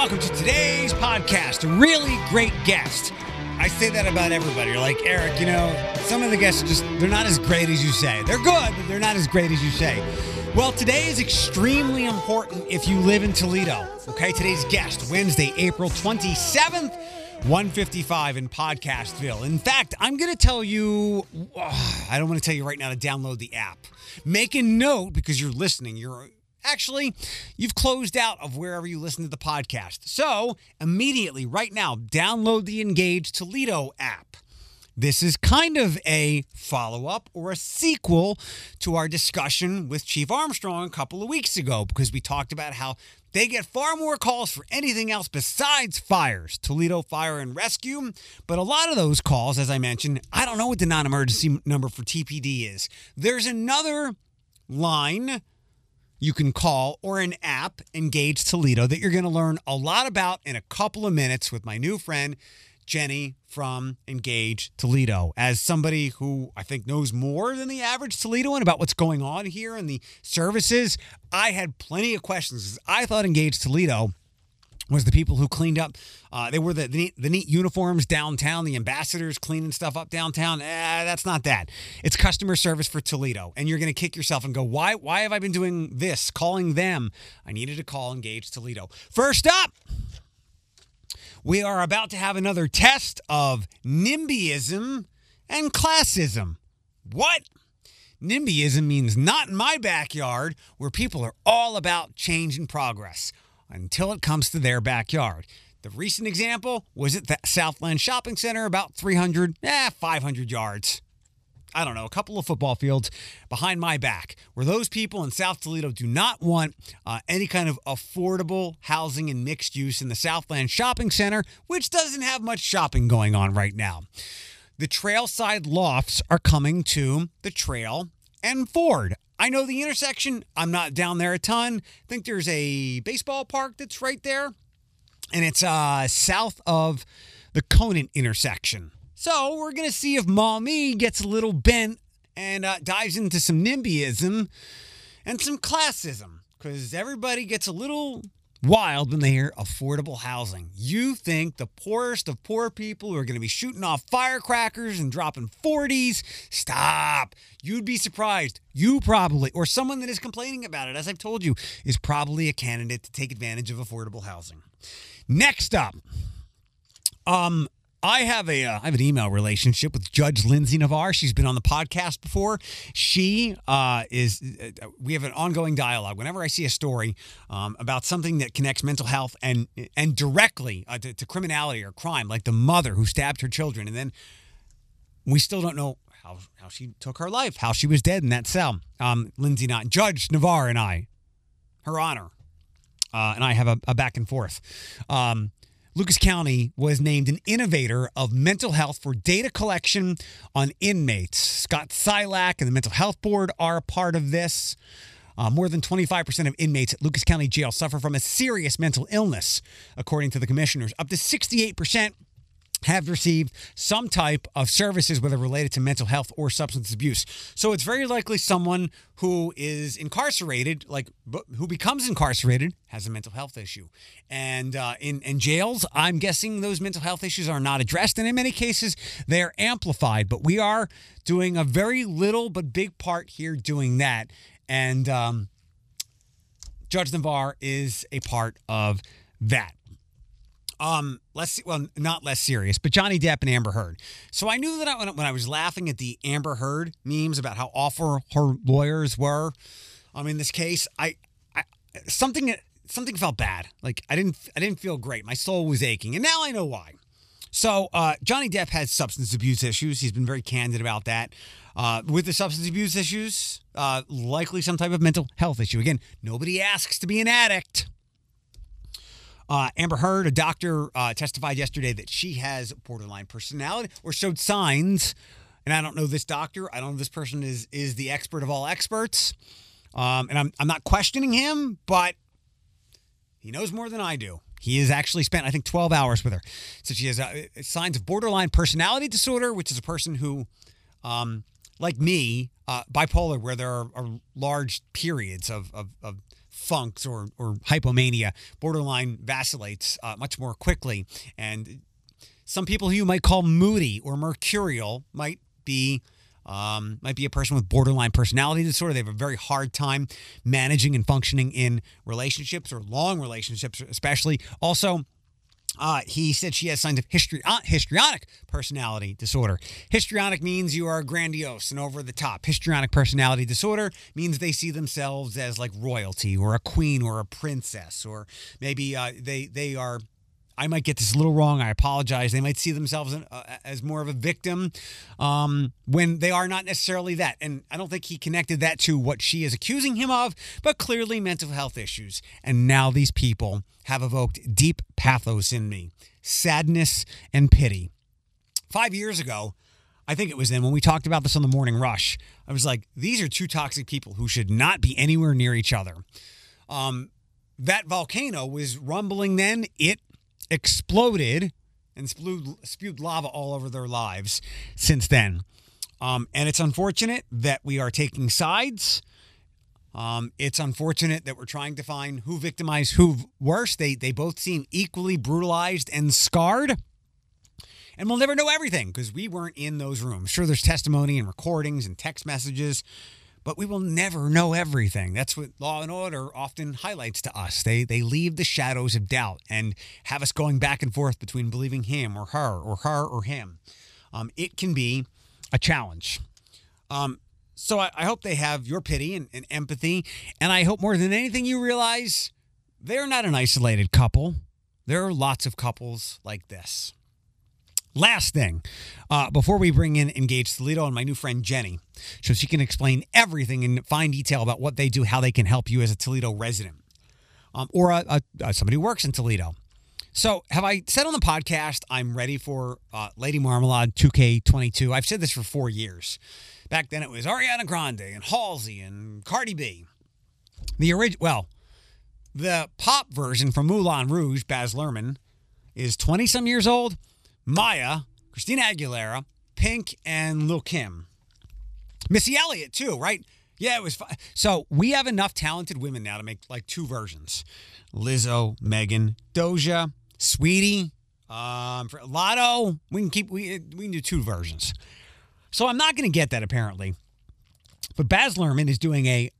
welcome to today's podcast. A really great guest. I say that about everybody. You're like, Eric, you know, some of the guests just, they're not as great as you say. They're good, but they're not as great as you say. Well, today is extremely important if you live in Toledo. Okay, today's guest, Wednesday, April 27th, 155 in Podcastville. In fact, I'm going to tell you, I don't want to tell you right now to download the app. Make a note because you're listening. You're Actually, you've closed out of wherever you listen to the podcast. So, immediately, right now, download the Engage Toledo app. This is kind of a follow up or a sequel to our discussion with Chief Armstrong a couple of weeks ago because we talked about how they get far more calls for anything else besides fires, Toledo Fire and Rescue. But a lot of those calls, as I mentioned, I don't know what the non emergency number for TPD is. There's another line you can call or an app, Engage Toledo, that you're going to learn a lot about in a couple of minutes with my new friend, Jenny from Engage Toledo. As somebody who I think knows more than the average Toledoan about what's going on here and the services, I had plenty of questions. I thought Engage Toledo was the people who cleaned up. Uh, they were the, the neat, the, neat, uniforms downtown, the ambassadors cleaning stuff up downtown. Eh, that's not that. It's customer service for Toledo. And you're going to kick yourself and go, why, why have I been doing this, calling them? I needed to call Engage Toledo. First up, we are about to have another test of NIMBYism and classism. What? NIMBYism means not in my backyard, where people are all about change and progress until it comes to their backyard. The recent example was at the Southland Shopping Center, about 300, eh, 500 yards. I don't know, a couple of football fields behind my back, where those people in South Toledo do not want uh, any kind of affordable housing and mixed use in the Southland Shopping Center, which doesn't have much shopping going on right now. The Trailside Lofts are coming to the trail and Ford. I know the intersection. I'm not down there a ton. I think there's a baseball park that's right there, and it's uh, south of the Conant intersection. So we're gonna see if Mommy gets a little bent and uh, dives into some NIMBYism and some classism, because everybody gets a little wild when they hear affordable housing. You think the poorest of poor people who are going to be shooting off firecrackers and dropping 40s? Stop. You'd be surprised. You probably, or someone that is complaining about it, as I've told you, is probably a candidate to take advantage of affordable housing. Next up, um, I have a uh, I have an email relationship with Judge Lindsay Navarre. She's been on the podcast before. She uh, is. Uh, we have an ongoing dialogue. Whenever I see a story um, about something that connects mental health and and directly uh, to, to criminality or crime, like the mother who stabbed her children, and then we still don't know how how she took her life, how she was dead in that cell. Um, Lindsay, not Judge Navarre, and I, her honor, uh, and I have a, a back and forth. Um, Lucas County was named an innovator of mental health for data collection on inmates. Scott Sylak and the Mental Health Board are a part of this. Uh, more than 25% of inmates at Lucas County Jail suffer from a serious mental illness, according to the commissioners. Up to 68% have received some type of services, whether related to mental health or substance abuse. So it's very likely someone who is incarcerated, like who becomes incarcerated, has a mental health issue. And uh, in, in jails, I'm guessing those mental health issues are not addressed. And in many cases, they're amplified. But we are doing a very little but big part here doing that. And um, Judge Navarre is a part of that um, less well, not less serious, but Johnny Depp and Amber Heard. So I knew that I, when I was laughing at the Amber Heard memes about how awful her lawyers were, um, in this case, I, I something something felt bad. Like I didn't I didn't feel great. My soul was aching, and now I know why. So uh, Johnny Depp has substance abuse issues. He's been very candid about that. Uh, with the substance abuse issues, uh, likely some type of mental health issue. Again, nobody asks to be an addict. Uh, Amber Heard, a doctor, uh, testified yesterday that she has borderline personality or showed signs. And I don't know this doctor. I don't know this person is is the expert of all experts. Um, and I'm I'm not questioning him, but he knows more than I do. He has actually spent, I think, 12 hours with her. So she has uh, signs of borderline personality disorder, which is a person who, um, like me, uh, bipolar, where there are, are large periods of, of, of funks or, or hypomania. Borderline vacillates uh, much more quickly. And some people who you might call moody or mercurial might be um, might be a person with borderline personality disorder. They have a very hard time managing and functioning in relationships or long relationships, especially. Also, uh, he said she has signs of histri- uh, histrionic personality disorder. Histrionic means you are grandiose and over the top. Histrionic personality disorder means they see themselves as like royalty or a queen or a princess, or maybe uh, they they are I might get this a little wrong. I apologize. They might see themselves uh, as more of a victim um, when they are not necessarily that. And I don't think he connected that to what she is accusing him of, but clearly mental health issues. And now these people have evoked deep pathos in me sadness and pity. Five years ago, I think it was then when we talked about this on the morning rush, I was like, these are two toxic people who should not be anywhere near each other. Um, that volcano was rumbling then. It exploded and spewed, spewed lava all over their lives since then. Um, and it's unfortunate that we are taking sides. Um, it's unfortunate that we're trying to find who victimized who worse. They they both seem equally brutalized and scarred. And we'll never know everything because we weren't in those rooms. Sure, there's testimony and recordings and text messages but we will never know everything. That's what Law and Order often highlights to us. They they leave the shadows of doubt and have us going back and forth between believing him or her or her or him. Um, it can be a challenge. Um, so I, I, hope they have your pity and, and empathy, and I hope more than anything you realize they're not an isolated couple. There are lots of couples like this. Last thing, uh, before we bring in Engage Toledo and my new friend Jenny, so she can explain everything in fine detail about what they do, how they can help you as a Toledo resident um, or a, a, somebody who works in Toledo. So, have I said on the podcast I'm ready for uh, Lady Marmalade 2K22? I've said this for four years. Back then it was Ariana Grande and Halsey and Cardi B. The original, well, the pop version from Moulin Rouge, Baz Luhrmann, is 20 some years old. Maya, Christina Aguilera, Pink, and Lil Kim. Missy Elliott, too, right? Yeah, it was fun. So we have enough talented women now to make like two versions Lizzo, Megan, Doja, Saweetie, um, for Latto. We can keep, we, we can do two versions. So I'm not going to get that apparently. But Baz Luhrmann is doing a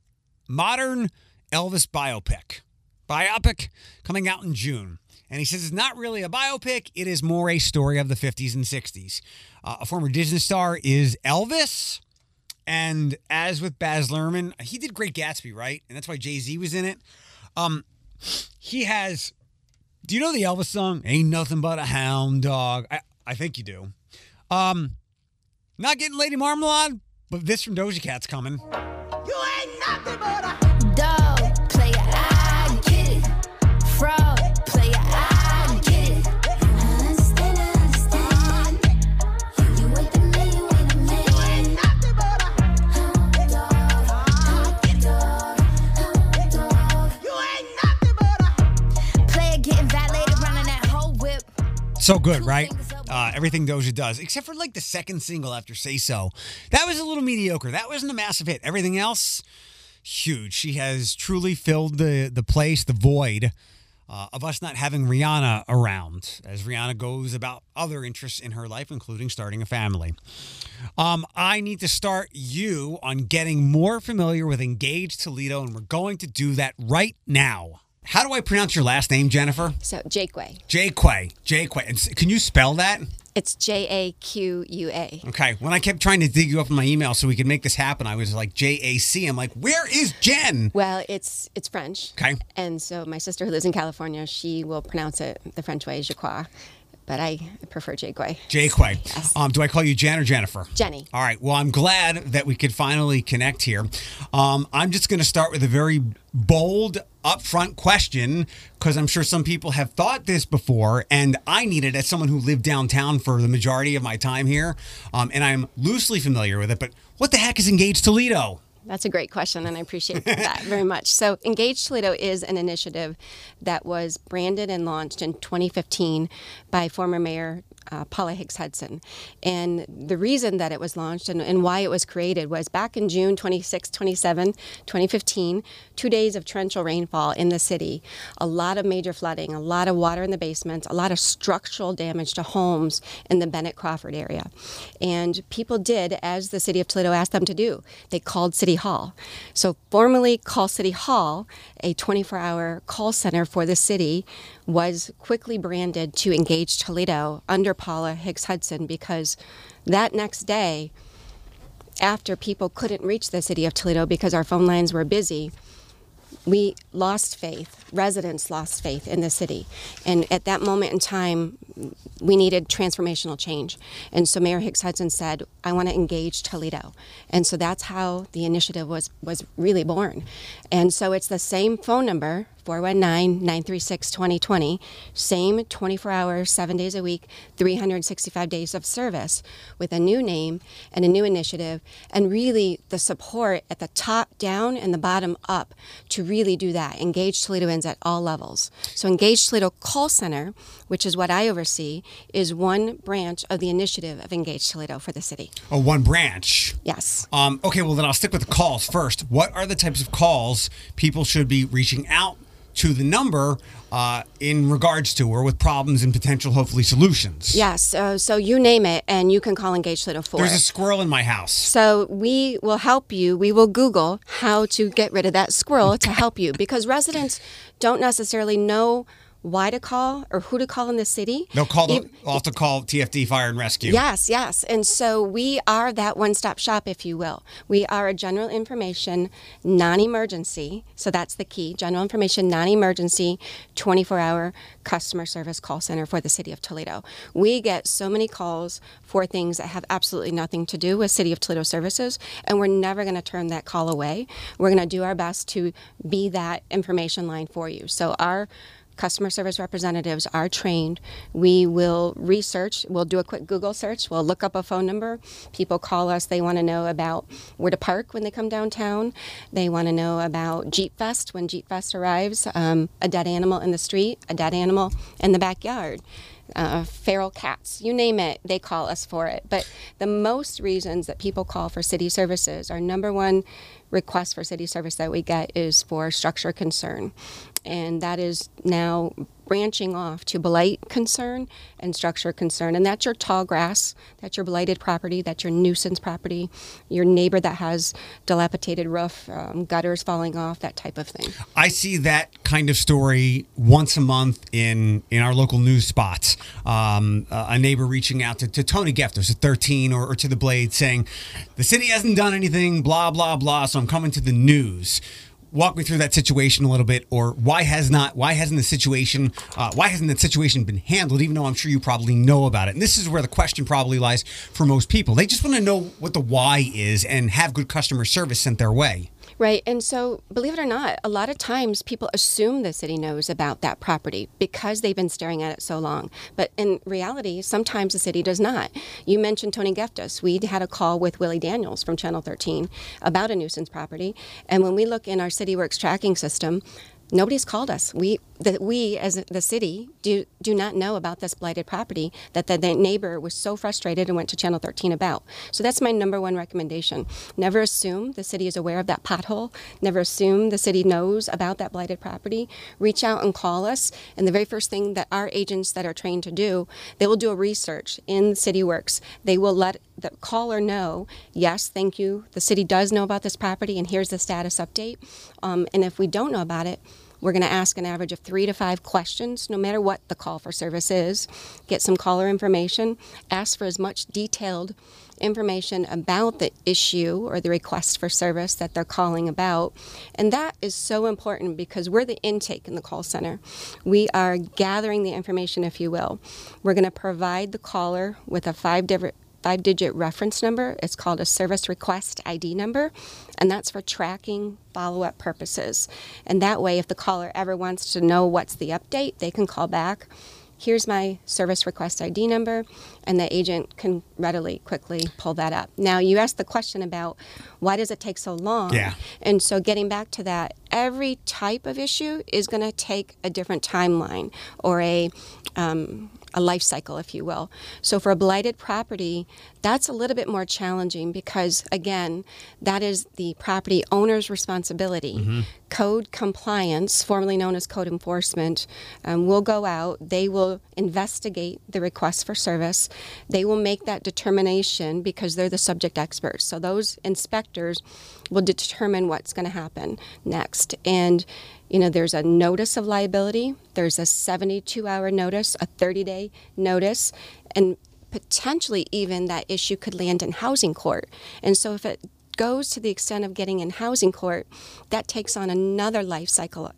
modern Elvis biopic. Biopic coming out in June. And he says it's not really a biopic, it is more a story of the 50s and 60s. Uh, a former Disney star is Elvis. And as with Baz Luhrmann, he did Great Gatsby, right? And that's why Jay Z was in it. Um, he has. Do you know the Elvis song? Ain't nothing but a hound dog. I, I think you do. Um, not getting Lady Marmalade, but this from Doja Cat's coming. You ain't nothing but a So good, right? Uh, everything Doja does, except for like the second single after Say So. That was a little mediocre. That wasn't a massive hit. Everything else, huge. She has truly filled the, the place, the void uh, of us not having Rihanna around as Rihanna goes about other interests in her life, including starting a family. Um, I need to start you on getting more familiar with Engage Toledo, and we're going to do that right now. How do I pronounce your last name, Jennifer? So Jaquay. Jaquay. Jaquay. Can you spell that? It's J A Q U A. Okay. When I kept trying to dig you up in my email so we could make this happen, I was like J A C. I'm like, where is Jen? Well, it's it's French. Okay. And so my sister who lives in California, she will pronounce it the French way, Jaquay but I prefer Jaquay. Jaquay. Yes. Um, do I call you Jen or Jennifer? Jenny. All right. Well, I'm glad that we could finally connect here. Um, I'm just going to start with a very bold, upfront question because I'm sure some people have thought this before, and I need it as someone who lived downtown for the majority of my time here, um, and I'm loosely familiar with it. But what the heck is Engage Toledo? That's a great question, and I appreciate that very much. So, Engage Toledo is an initiative that was branded and launched in 2015 by former Mayor uh, Paula Hicks Hudson. And the reason that it was launched and, and why it was created was back in June 26, 27, 2015, two days of torrential rainfall in the city, a lot of major flooding, a lot of water in the basements, a lot of structural damage to homes in the Bennett Crawford area. And people did as the city of Toledo asked them to do. They called City Hall. So, formally Call City Hall, a 24 hour call center for the city, was quickly branded to Engage Toledo under Paula Hicks Hudson because that next day, after people couldn't reach the city of Toledo because our phone lines were busy, we lost faith. Residents lost faith in the city. And at that moment in time, we needed transformational change. And so Mayor Hicks Hudson said, I want to engage Toledo. And so that's how the initiative was, was really born. And so it's the same phone number 419 936 2020. Same 24 hours, seven days a week, 365 days of service with a new name and a new initiative, and really the support at the top down and the bottom up to really do that. Engage Toledoans at all levels. So, Engage Toledo Call Center, which is what I oversee, is one branch of the initiative of Engage Toledo for the city. Oh, one branch. Yes. Um, okay, well, then I'll stick with the calls first. What are the types of calls people should be reaching out to the number uh, in regards to or with problems and potential, hopefully, solutions. Yes. Uh, so you name it, and you can call Engage Toledo for There's a squirrel in my house. So we will help you. We will Google how to get rid of that squirrel to help you because residents don't necessarily know why to call or who to call in the city. They'll call. The, Ev- I'll have to call TFD Fire and Rescue. Yes, yes. And so we are that one stop shop, if you will. We are a general information, non emergency. So that's the key general information, non emergency, 24 hour customer service call center for the city of Toledo. We get so many calls for things that have absolutely nothing to do with City of Toledo services, and we're never going to turn that call away. We're going to do our best to be that information line for you. So our customer service representatives are trained. We will research, we'll do a quick Google search, we'll look up a phone number. People call us, they want to know about where to park when they come downtown. They want to know about Jeep Fest when Jeep Fest arrives, um, a dead animal in the street, a dead animal in the backyard. Uh, feral cats, you name it, they call us for it. But the most reasons that people call for city services, our number one request for city service that we get is for structure concern and that is now branching off to blight concern and structure concern. And that's your tall grass, that's your blighted property, that's your nuisance property, your neighbor that has dilapidated roof, um, gutters falling off, that type of thing. I see that kind of story once a month in in our local news spots. Um, a neighbor reaching out to, to Tony Geftos at 13 or, or to the Blade saying, the city hasn't done anything, blah, blah, blah, so I'm coming to the news. Walk me through that situation a little bit, or why has not, why hasn't the situation, uh, why hasn't that situation been handled? Even though I'm sure you probably know about it, and this is where the question probably lies for most people. They just want to know what the why is and have good customer service sent their way. Right. And so, believe it or not, a lot of times people assume the city knows about that property because they've been staring at it so long. But in reality, sometimes the city does not. You mentioned Tony Geftos. We had a call with Willie Daniels from Channel 13 about a nuisance property. And when we look in our CityWorks tracking system, Nobody's called us. We, the, we as the city, do do not know about this blighted property that the, the neighbor was so frustrated and went to Channel 13 about. So that's my number one recommendation. Never assume the city is aware of that pothole. Never assume the city knows about that blighted property. Reach out and call us. And the very first thing that our agents that are trained to do, they will do a research in CityWorks They will let the caller know, yes, thank you. The city does know about this property, and here's the status update. Um, and if we don't know about it, we're going to ask an average of three to five questions, no matter what the call for service is. Get some caller information, ask for as much detailed information about the issue or the request for service that they're calling about. And that is so important because we're the intake in the call center. We are gathering the information, if you will. We're going to provide the caller with a five different five digit reference number. It's called a service request ID number, and that's for tracking follow up purposes. And that way, if the caller ever wants to know what's the update, they can call back. here's my service request ID number, and the agent can readily, quickly pull that up. Now, you asked the question about why does it take so long? Yeah. And so, getting back to that, every type of issue is going to take a different timeline or a um, a life cycle, if you will. So for a blighted property, that's a little bit more challenging because, again, that is the property owner's responsibility. Mm-hmm. Code compliance, formerly known as code enforcement, um, will go out. They will investigate the request for service. They will make that determination because they're the subject experts. So those inspectors will determine what's going to happen next. And you know, there's a notice of liability, there's a 72 hour notice, a 30 day notice, and potentially even that issue could land in housing court. And so if it goes to the extent of getting in housing court, that takes on another life cycle,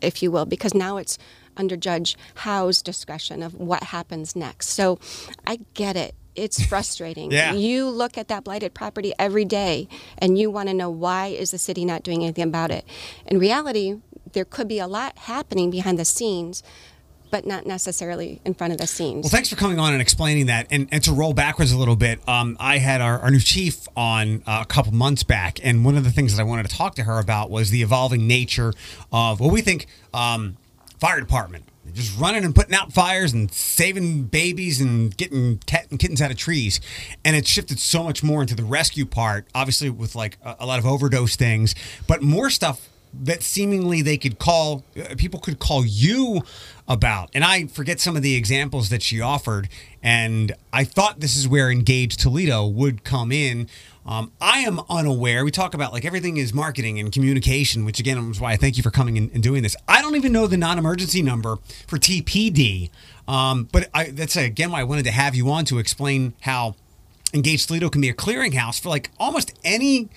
if you will, because now it's under Judge Howe's discretion of what happens next. So I get it. It's frustrating. yeah. You look at that blighted property every day and you want to know why is the city not doing anything about it. In reality, there could be a lot happening behind the scenes but not necessarily in front of the scenes. Well, thanks for coming on and explaining that. And, and to roll backwards a little bit, um, I had our, our, new chief on uh, a couple months back, and one of the things that I wanted to talk to her about was the evolving nature of what we think um, fire department. Just running and putting out fires and saving babies and getting tet and kittens out of trees. And it shifted so much more into the rescue part, obviously, with like a, a lot of overdose things, but more stuff that seemingly they could call uh, people could call you about. And i forget some of the examples that she offered and i thought this is where engage toledo would come in. Um, i am unaware. We talk about like everything is marketing and communication which again is why i thank you for coming and doing this. I don't even know the non-emergency number for tpd um, but I, that's again why i wanted to have you on to explain how engage toledo can be a clearinghouse for like almost any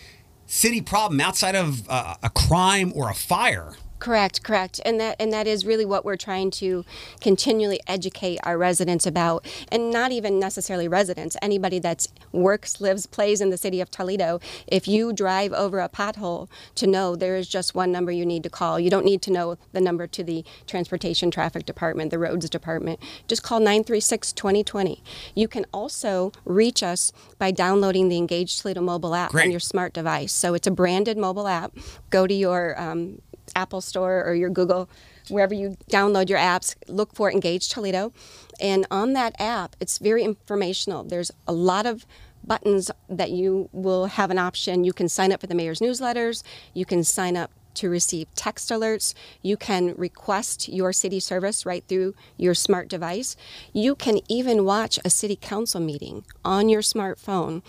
city problem outside of uh, a crime or a fire. Correct, correct. And that and that is really what we're trying to continually educate our residents about and not even necessarily residents, anybody that works, lives, plays in the city of Toledo. If you drive over a pothole to know there is just one number you need to call. You don't need to know the number to the transportation traffic department, the roads department. Just call 936-2020. You can also reach us by downloading the Engage Toledo mobile app Great. on your smart device. So it's a branded mobile app. Go to your um, Apple Store or your Google, wherever you download your apps, look for Engage Toledo. And on that app, it's very informational. There's a lot of buttons that you will have an option. You can sign up for the mayor's newsletters, you can sign up to receive text alerts. You can request your city service right through your smart device. You can even watch a city council meeting on your smartphone.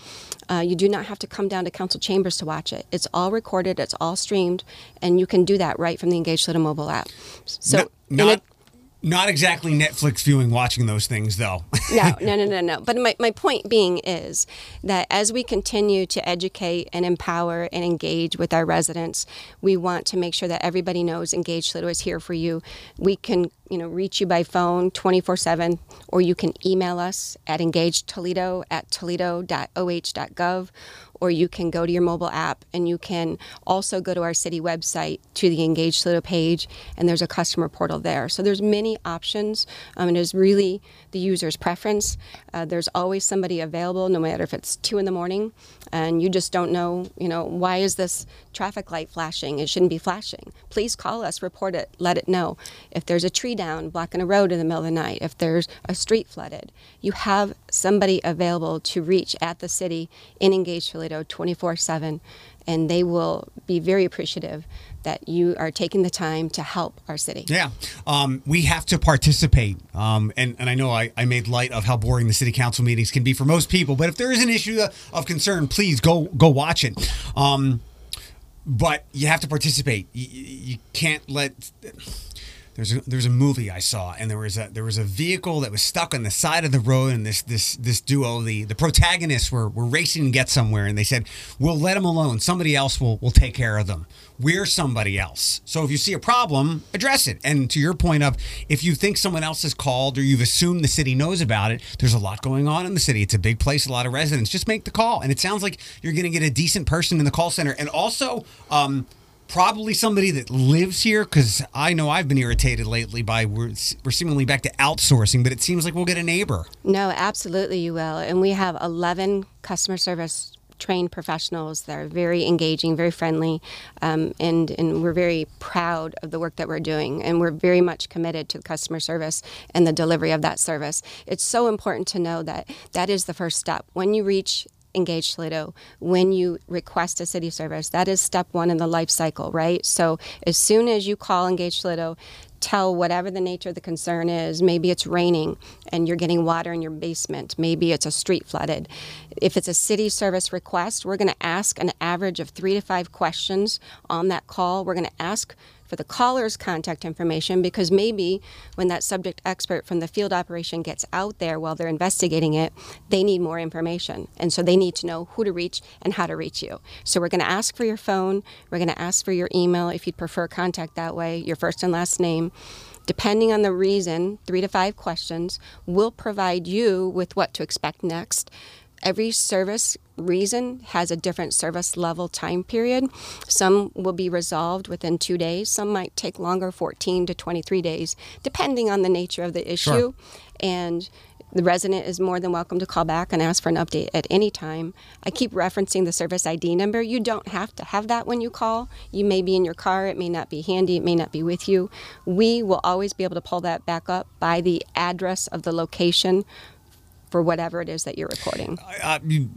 Uh, you do not have to come down to council chambers to watch it. It's all recorded, it's all streamed, and you can do that right from the Engage Toledo mobile app. So, not, not not exactly Netflix viewing, watching those things, though. no, no, no, no, no. But my, my point being is that as we continue to educate and empower and engage with our residents, we want to make sure that everybody knows Engage Toledo is here for you. We can, you know, reach you by phone 24-7, or you can email us at engagetoledo at toledo.oh.gov, or you can go to your mobile app and you can also go to our city website to the Engage Toledo page, and there's a customer portal there. So there's many options. Um, it is really the user's preference. Uh, there's always somebody available, no matter if it's two in the morning, and you just don't know, you know, why is this traffic light flashing? It shouldn't be flashing. Please call us, report it, let it know. If there's a tree down blocking a road in the middle of the night, if there's a street flooded, you have somebody available to reach at the city in Engage Toledo 24 7, and they will be very appreciative that you are taking the time to help our city. Yeah. Um, we have to participate. Um, and, and I know I, I made light of how boring the city council meetings can be for most people, but if there is an issue of concern, please go go watch it. Um, but you have to participate. You, you can't let there's a, there's a movie I saw, and there was a there was a vehicle that was stuck on the side of the road, and this this this duo, the the protagonists, were were racing to get somewhere, and they said, "We'll let them alone. Somebody else will will take care of them. We're somebody else. So if you see a problem, address it." And to your point of, if you think someone else has called or you've assumed the city knows about it, there's a lot going on in the city. It's a big place, a lot of residents. Just make the call, and it sounds like you're going to get a decent person in the call center, and also. Um, probably somebody that lives here because I know I've been irritated lately by we're, we're seemingly back to outsourcing, but it seems like we'll get a neighbor. No, absolutely, you will. And we have 11 customer service trained professionals that are very engaging, very friendly, um, and and we're very proud of the work that we're doing, and we're very much committed to customer service and the delivery of that service. It's so important to know that that is the first step. When you reach engage Toledo when you request a city service. That is step one in the life cycle, right? So as soon as you call Engage Toledo, tell whatever the nature of the concern is. Maybe it's raining and you're getting water in your basement. Maybe it's a street flooded. If it's a city service request, we're going to ask an average of three to five questions on that call. We're going to ask for the caller's contact information because maybe when that subject expert from the field operation gets out there while they're investigating it, they need more information. And so they need to know who to reach and how to reach you. So we're going to ask for your phone, we're going to ask for your email if you'd prefer contact that way, your first and last name. Depending on the reason, three to five questions, will provide you with what to expect next every service reason has a different service level time period. Some will be resolved within two days, some might take longer, 14 to 23 days, depending on the nature of the issue. Sure. And the resident is more than welcome to call back and ask for an update at any time. I keep referencing the service ID number. You don't have to have that when you call. You may be in your car, it may not be handy, it may not be with you. We will always be able to pull that back up by the address of the location for whatever it is that you're recording. I, I,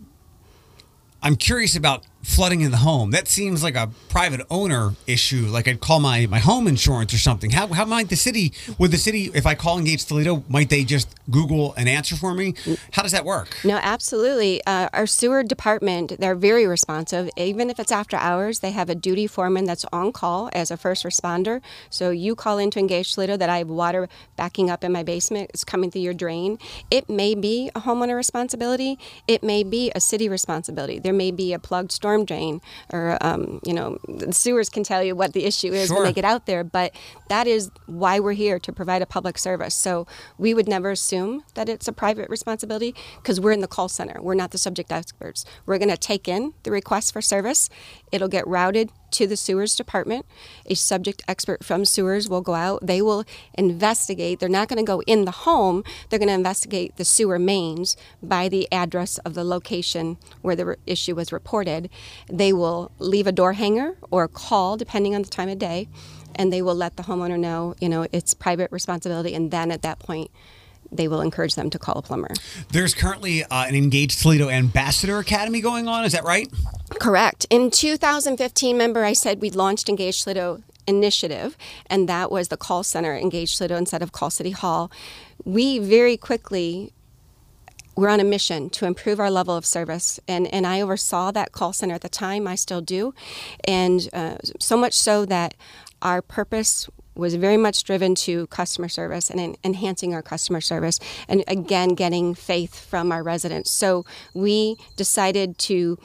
I'm curious about flooding in the home. That seems like a private owner issue. Like I'd call my, my home insurance or something. How, how might the city, would the city, if I call Engage Toledo, might they just Google an answer for me? How does that work? No, absolutely. Uh, our sewer department, they're very responsive. Even if it's after hours, they have a duty foreman that's on call as a first responder. So you call into Engage Toledo that I have water backing up in my basement, it's coming through your drain. It may be a homeowner responsibility. It may be a city responsibility. There may be a plugged storm storm drain, or um, you know, the sewers can tell you what the issue is sure. when they get out there. But that is why we're here to provide a public service. So we would never assume that it's a private responsibility because we're in the call center. We're not the subject experts. We're going to take in the request for service. It'll get routed to the sewers department. A subject expert from sewers will go out. They will investigate. They're not going to go in the home. They're going to investigate the sewer mains by the address of the location where the issue was reported. They will leave a door hanger or call, depending on the time of day, and they will let the homeowner know, you know, it's private responsibility. And then at that point, they will encourage them to call a plumber. There's currently uh, an Engaged Toledo Ambassador Academy going on. Is that right? Correct. In 2015, remember I said we launched Engaged Toledo initiative, and that was the call center Engaged Toledo instead of Call City Hall. We very quickly we're on a mission to improve our level of service. And, and I oversaw that call center at the time. I still do. And uh, so much so that our purpose was very much driven to customer service and enhancing our customer service and again getting faith from our residents. So we decided to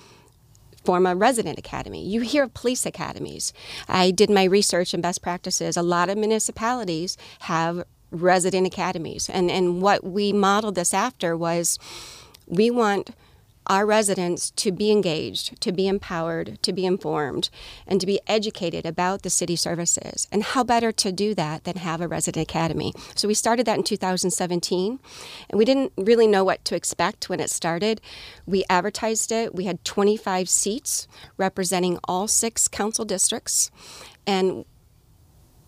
form a resident academy. You hear of police academies. I did my research and best practices. A lot of municipalities have resident academies. And and what we modeled this after was we want our residents to be engaged, to be empowered, to be informed, and to be educated about the city services. And how better to do that than have a resident academy? So we started that in 2017, and we didn't really know what to expect when it started. We advertised it, we had 25 seats representing all six council districts. And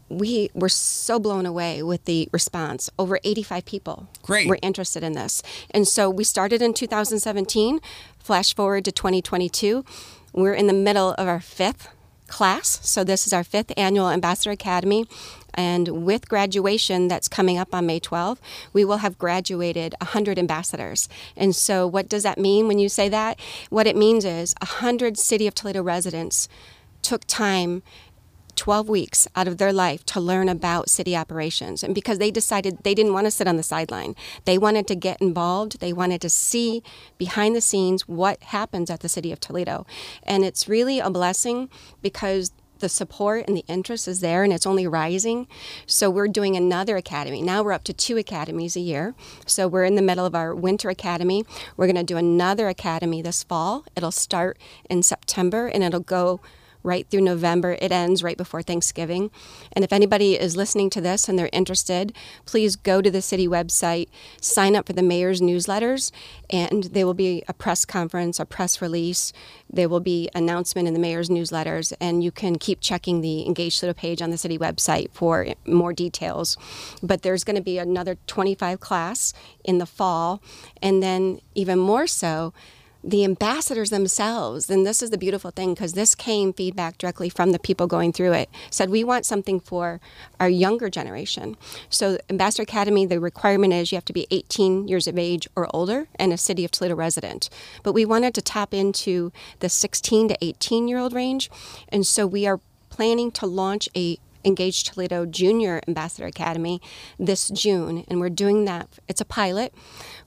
we were so blown away with the response. Over 85 people Great. were interested in this. And so we started in 2017, flash forward to 2022. We're in the middle of our fifth class. So this is our fifth annual Ambassador Academy. And with graduation that's coming up on May 12th, we will have graduated 100 ambassadors. And so, what does that mean when you say that? What it means is 100 City of Toledo residents took time 12 weeks out of their life to learn about city operations. And because they decided they didn't want to sit on the sideline, they wanted to get involved. They wanted to see behind the scenes what happens at the city of Toledo. And it's really a blessing because the support and the interest is there and it's only rising. So we're doing another academy. Now we're up to two academies a year. So we're in the middle of our winter academy. We're going to do another academy this fall. It'll start in September and it'll go right through November. It ends right before Thanksgiving. And if anybody is listening to this and they're interested, please go to the city website, sign up for the mayor's newsletters, and there will be a press conference, a press release. There will be announcement in the mayor's newsletters, and you can keep checking the Engage Toledo page on the city website for more details. But there's going to be another 25 class in the fall, and then even more so, the ambassadors themselves, and this is the beautiful thing because this came feedback directly from the people going through it, said we want something for our younger generation. So, Ambassador Academy, the requirement is you have to be 18 years of age or older and a City of Toledo resident. But we wanted to tap into the 16 to 18 year old range, and so we are planning to launch a Engage Toledo Junior Ambassador Academy this June, and we're doing that. It's a pilot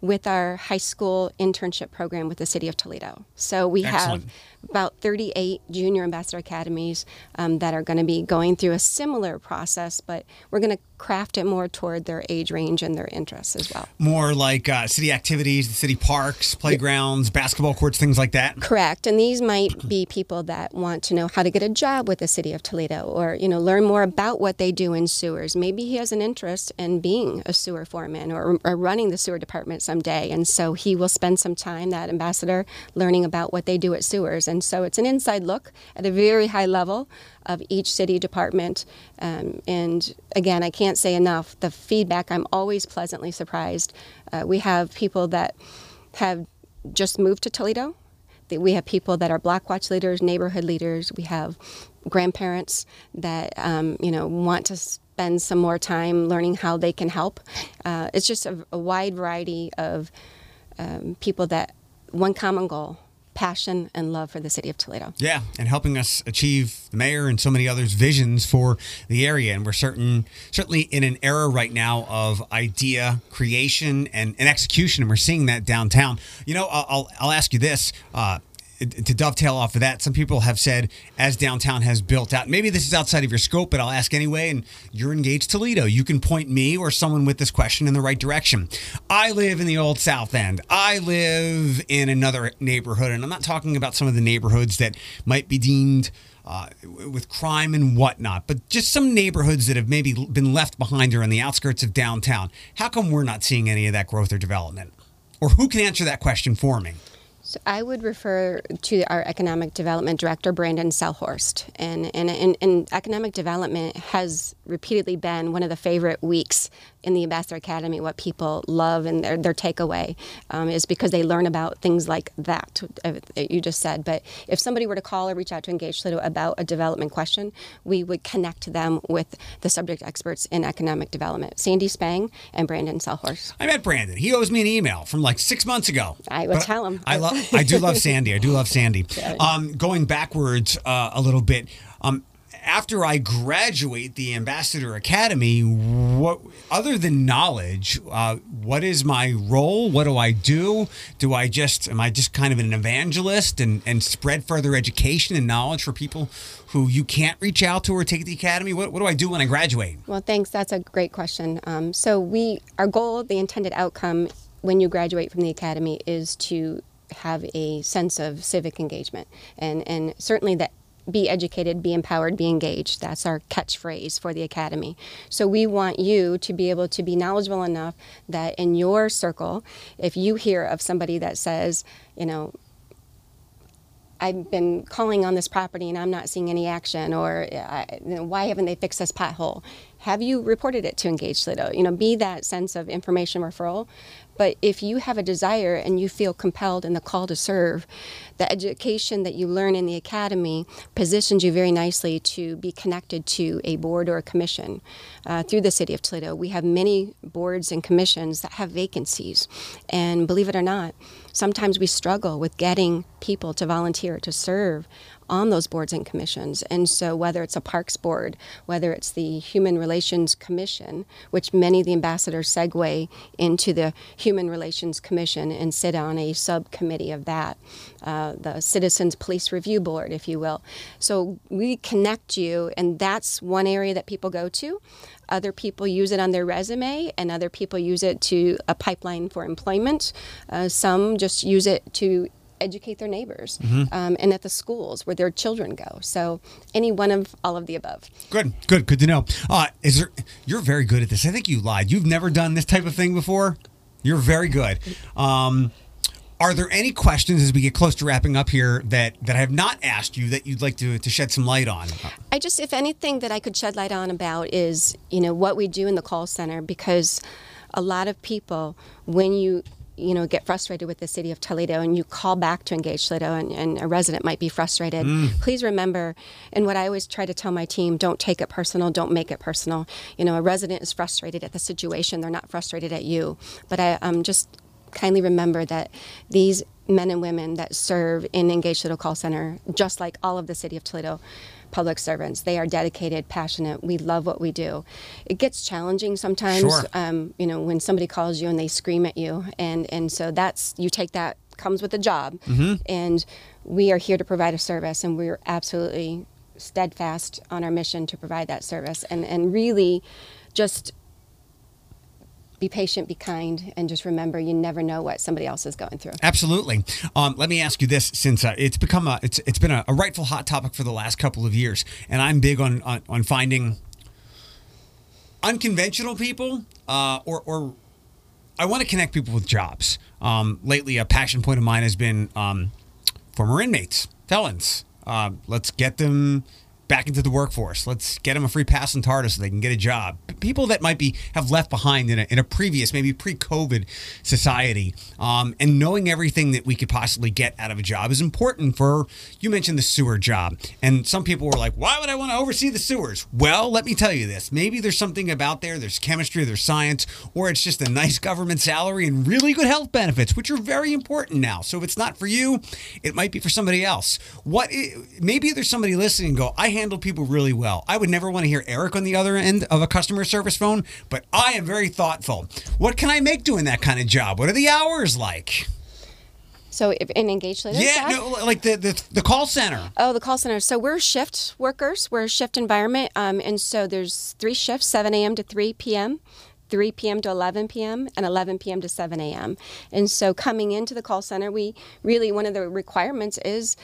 with our high school internship program with the City of Toledo. So we Excellent. have about 38 junior ambassador academies um, that are going to be going through a similar process, but we're going to craft it more toward their age range and their interests as well. More like uh, city activities, the city parks, playgrounds, basketball courts, things like that. Correct, and these might be people that want to know how to get a job with the city of Toledo, or you know, learn more about what they do in sewers. Maybe he has an interest in being a sewer foreman or, or running the sewer department someday, and so he will spend some time that ambassador learning about what they do at sewers and so it's an inside look at a very high level of each city department. Um, and again, I can't say enough the feedback, I'm always pleasantly surprised. Uh, we have people that have just moved to Toledo. We have people that are Block Watch leaders, neighborhood leaders. We have grandparents that um, you know want to spend some more time learning how they can help. Uh, it's just a, a, wide variety of um, people that one common goal passion and love for the city of Toledo. Yeah, and helping us achieve the mayor and so many others' visions for the area. And we're certain, certainly in an era right now of idea creation and, and execution, and we're seeing that downtown. You know, I'll, I'll ask you this. Uh, to dovetail off of that, some people have said as downtown has built out, maybe this is outside of your scope, but I'll ask anyway. And you're engaged Toledo. You can point me or someone with this question in the right direction. I live in the old South End. I live in another neighborhood, and I'm not talking about some of the neighborhoods that might be deemed. Uh, with crime and whatnot, but just some neighborhoods that have maybe been left behind or on the outskirts of downtown. How come we're not seeing any of that growth or development? Or who can answer that question for me? So I would refer to our economic development director, Brandon Sehlhorst. And, and, and, and, economic development has repeatedly been one of the favorite weeks in the Ambassador Academy. What people love and their, their takeaway um, is because they learn about things like that, uh, that you just said. But if somebody were to call or reach out to Engage Toledo about a development question, we would connect them with the subject experts in economic development, Sandy Spang and Brandon Sehlhorst. I met Brandon. He owes me an email from like six months ago. I will tell him. I love I do love Sandy. I do love Sandy. Um, going backwards uh, a little bit. Um, after I graduate the Ambassador Academy, what other than knowledge, uh, what is my role? What do I do? Do I just am I just kind of an evangelist and and spread further education and knowledge for people who you can't reach out to or take the academy? What, what do I do when I graduate? Well, thanks. That's a great question. Um, so we our goal, the intended outcome when you graduate from the academy is to have a sense of civic engagement and and certainly that be educated, be empowered, be engaged. That's our catchphrase for the academy. So we want you to be able to be knowledgeable enough that in your circle, if you hear of somebody that says, you know, I've been calling on this property and I'm not seeing any action, or you know, why haven't they fixed this pothole? Have you reported it to Engage Toledo? You know, be that sense of information referral but if you have a desire and you feel compelled in the call to serve, the education that you learn in the academy positions you very nicely to be connected to a board or a commission uh, through the city of Toledo. We have many boards and commissions that have vacancies. And believe it or not, sometimes we struggle with getting people to volunteer to serve on those boards and commissions. And so, whether it's a Parks Board, whether it's the Human Relations Commission, which many of the ambassadors segue into the Human Relations Commission and sit on a subcommittee of that, uh, the Citizens Police Review Board, if you will. So, we connect you, and that's one area that people go to. Other people use it on their resume, and other people use it to a pipeline for employment. Uh, some just use it to educate their neighbors, Mm-hmm. um, and at the schools where their children go. So any one of all of the above. Good, good, good to know. Uh, is there? You're very good at this. I think you lied. You've never done this type of thing before. You're very good. Um, are there any questions as we get close to wrapping up here that that I have not asked you that you'd like to to shed some light on? I just, if anything that I could shed light on about is, you know, what we do in the call center because a lot of people, when you, you know, get frustrated with the city of Toledo and you call back to engage Toledo and, and a resident might be frustrated, hmm. please remember, and what I always try to tell my team, don't take it personal, don't make it personal. You know, a resident is frustrated at the situation, they're not frustrated at you. But I, I'm just kindly remember that these men and women that serve in Engage Toledo Call Center, just like all of the City of Toledo public servants, they are dedicated, passionate. We love what we do. It gets challenging sometimes, Sure. um, you know, when somebody calls you and they scream at you, and and so that's you take that comes with the job, and we are here to provide a service, and we're absolutely steadfast on our mission to provide that service, and and really just be patient, be kind, and just remember you never know what somebody else is going through. Absolutely. Um, let me ask you this, since uh, it's become a it's it's been a, a rightful hot topic for the last couple of years, and I'm big on on, on finding unconventional people, uh, or or I want to connect people with jobs. Um, lately, a passion point of mine has been um, former inmates, felons. Uh, let's get them back into the workforce. Let's get them a free pass in TARDIS so they can get a job. People that might be have left behind in a, in a previous, maybe pre-COVID society, um, and knowing everything that we could possibly get out of a job is important. For you mentioned the sewer job, and some people were like, "Why would I want to oversee the sewers?" Well, let me tell you this: maybe there's something about there. There's chemistry, there's science, or it's just a nice government salary and really good health benefits, which are very important now. So if it's not for you, it might be for somebody else. What? Maybe there's somebody listening. and Go, I handle people really well. I would never want to hear Eric on the other end of a customer service phone, but I am very thoughtful. What can I make doing that kind of job? What are the hours like? So, if in Engage Toledo, Yeah, no, like the, the the call center. Oh, the call center. So we're shift workers. We're a shift environment, um, and so there's three shifts: 7 a.m. to 3 p.m., 3 p.m. to 11 p.m., and 11 p.m. to 7 a.m. And so coming into the call center, we really one of the requirements is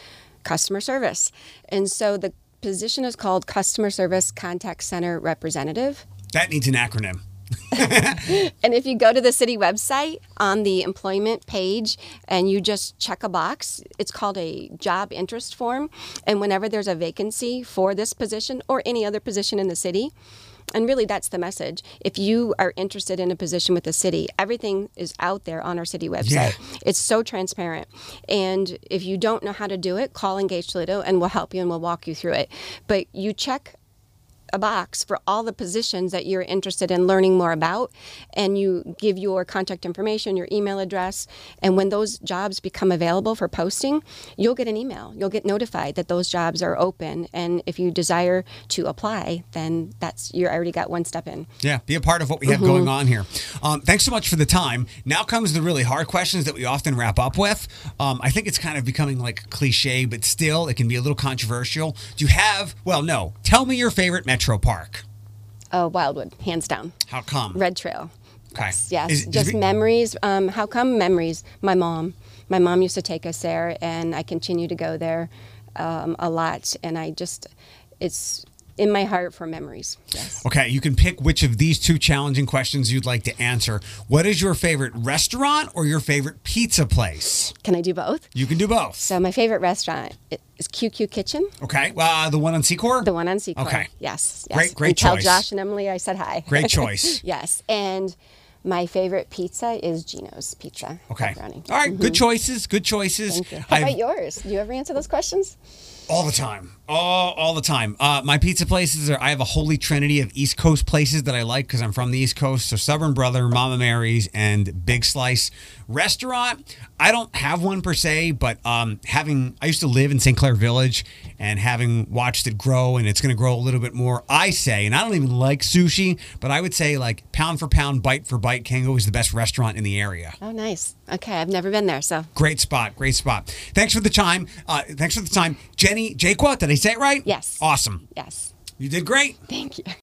customer service, and so the position is called customer service contact center representative. That needs an acronym. And if you go to the city website on the employment page and you just check a box, it's called a job interest form. And whenever there's a vacancy for this position or any other position in the city, and really that's the message. If you are interested in a position with the city, everything is out there on our city website. It's so transparent. And if you don't know how to do it, call Engage Toledo and we'll help you and we'll walk you through it. But you check a box for all the positions that you're interested in learning more about and you give your contact information your email address and when those jobs become available for posting you'll get an email you'll get notified that those jobs are open and if you desire to apply then that's you already got one step in Yeah, be a part of what we have Mm-hmm. going on here. Um, thanks so much for the time. Now comes the really hard questions that we often wrap up with. Um, I think it's kind of becoming like cliche, but still, it can be a little controversial. Do you have? Well, no. Tell me your favorite metro park. oh wildwood hands down How come? red trail Okay. Yes, Is- is just it- memories. Um, how come memories? My mom. My mom used to take us there, and I continue to go there um, a lot. And I just, it's in my heart for memories. Yes. Okay, you can pick which of these two challenging questions you'd like to answer. What is your favorite restaurant or your favorite pizza place? Can I do both? You can do both. So my favorite restaurant is QQ Kitchen, Okay, uh, the one on Secor? the one on Secor. Okay. Yes. yes. Great- great and Tell choice. Josh and Emily I said hi. Great choice. yes, and my favorite pizza is Gino's Pizza. Okay. Pepperoni. All right, good choices. Good choices. Mm-hmm. Thank you. How I've- about yours? Do you ever answer those questions? All the time. All, all the time. Uh, my pizza places are, I have a holy trinity of East Coast places that I like because I'm from the East Coast. So Stubborn Brother, Mama Mary's, and Big Slice. Restaurant, I don't have one per se, but um, having, I used to live in St. Clair Village and having watched it grow and it's going to grow a little bit more, I say, and I don't even like sushi, but I would say like pound for pound, bite for bite, Kengo is the best restaurant in the area. Oh, nice. Okay, I've never been there, so Great spot. Great spot. Thanks for the time. Uh, thanks for the time. Jenny Jaquat, did I say it right? Yes. Awesome. yes. You did great. Thank you.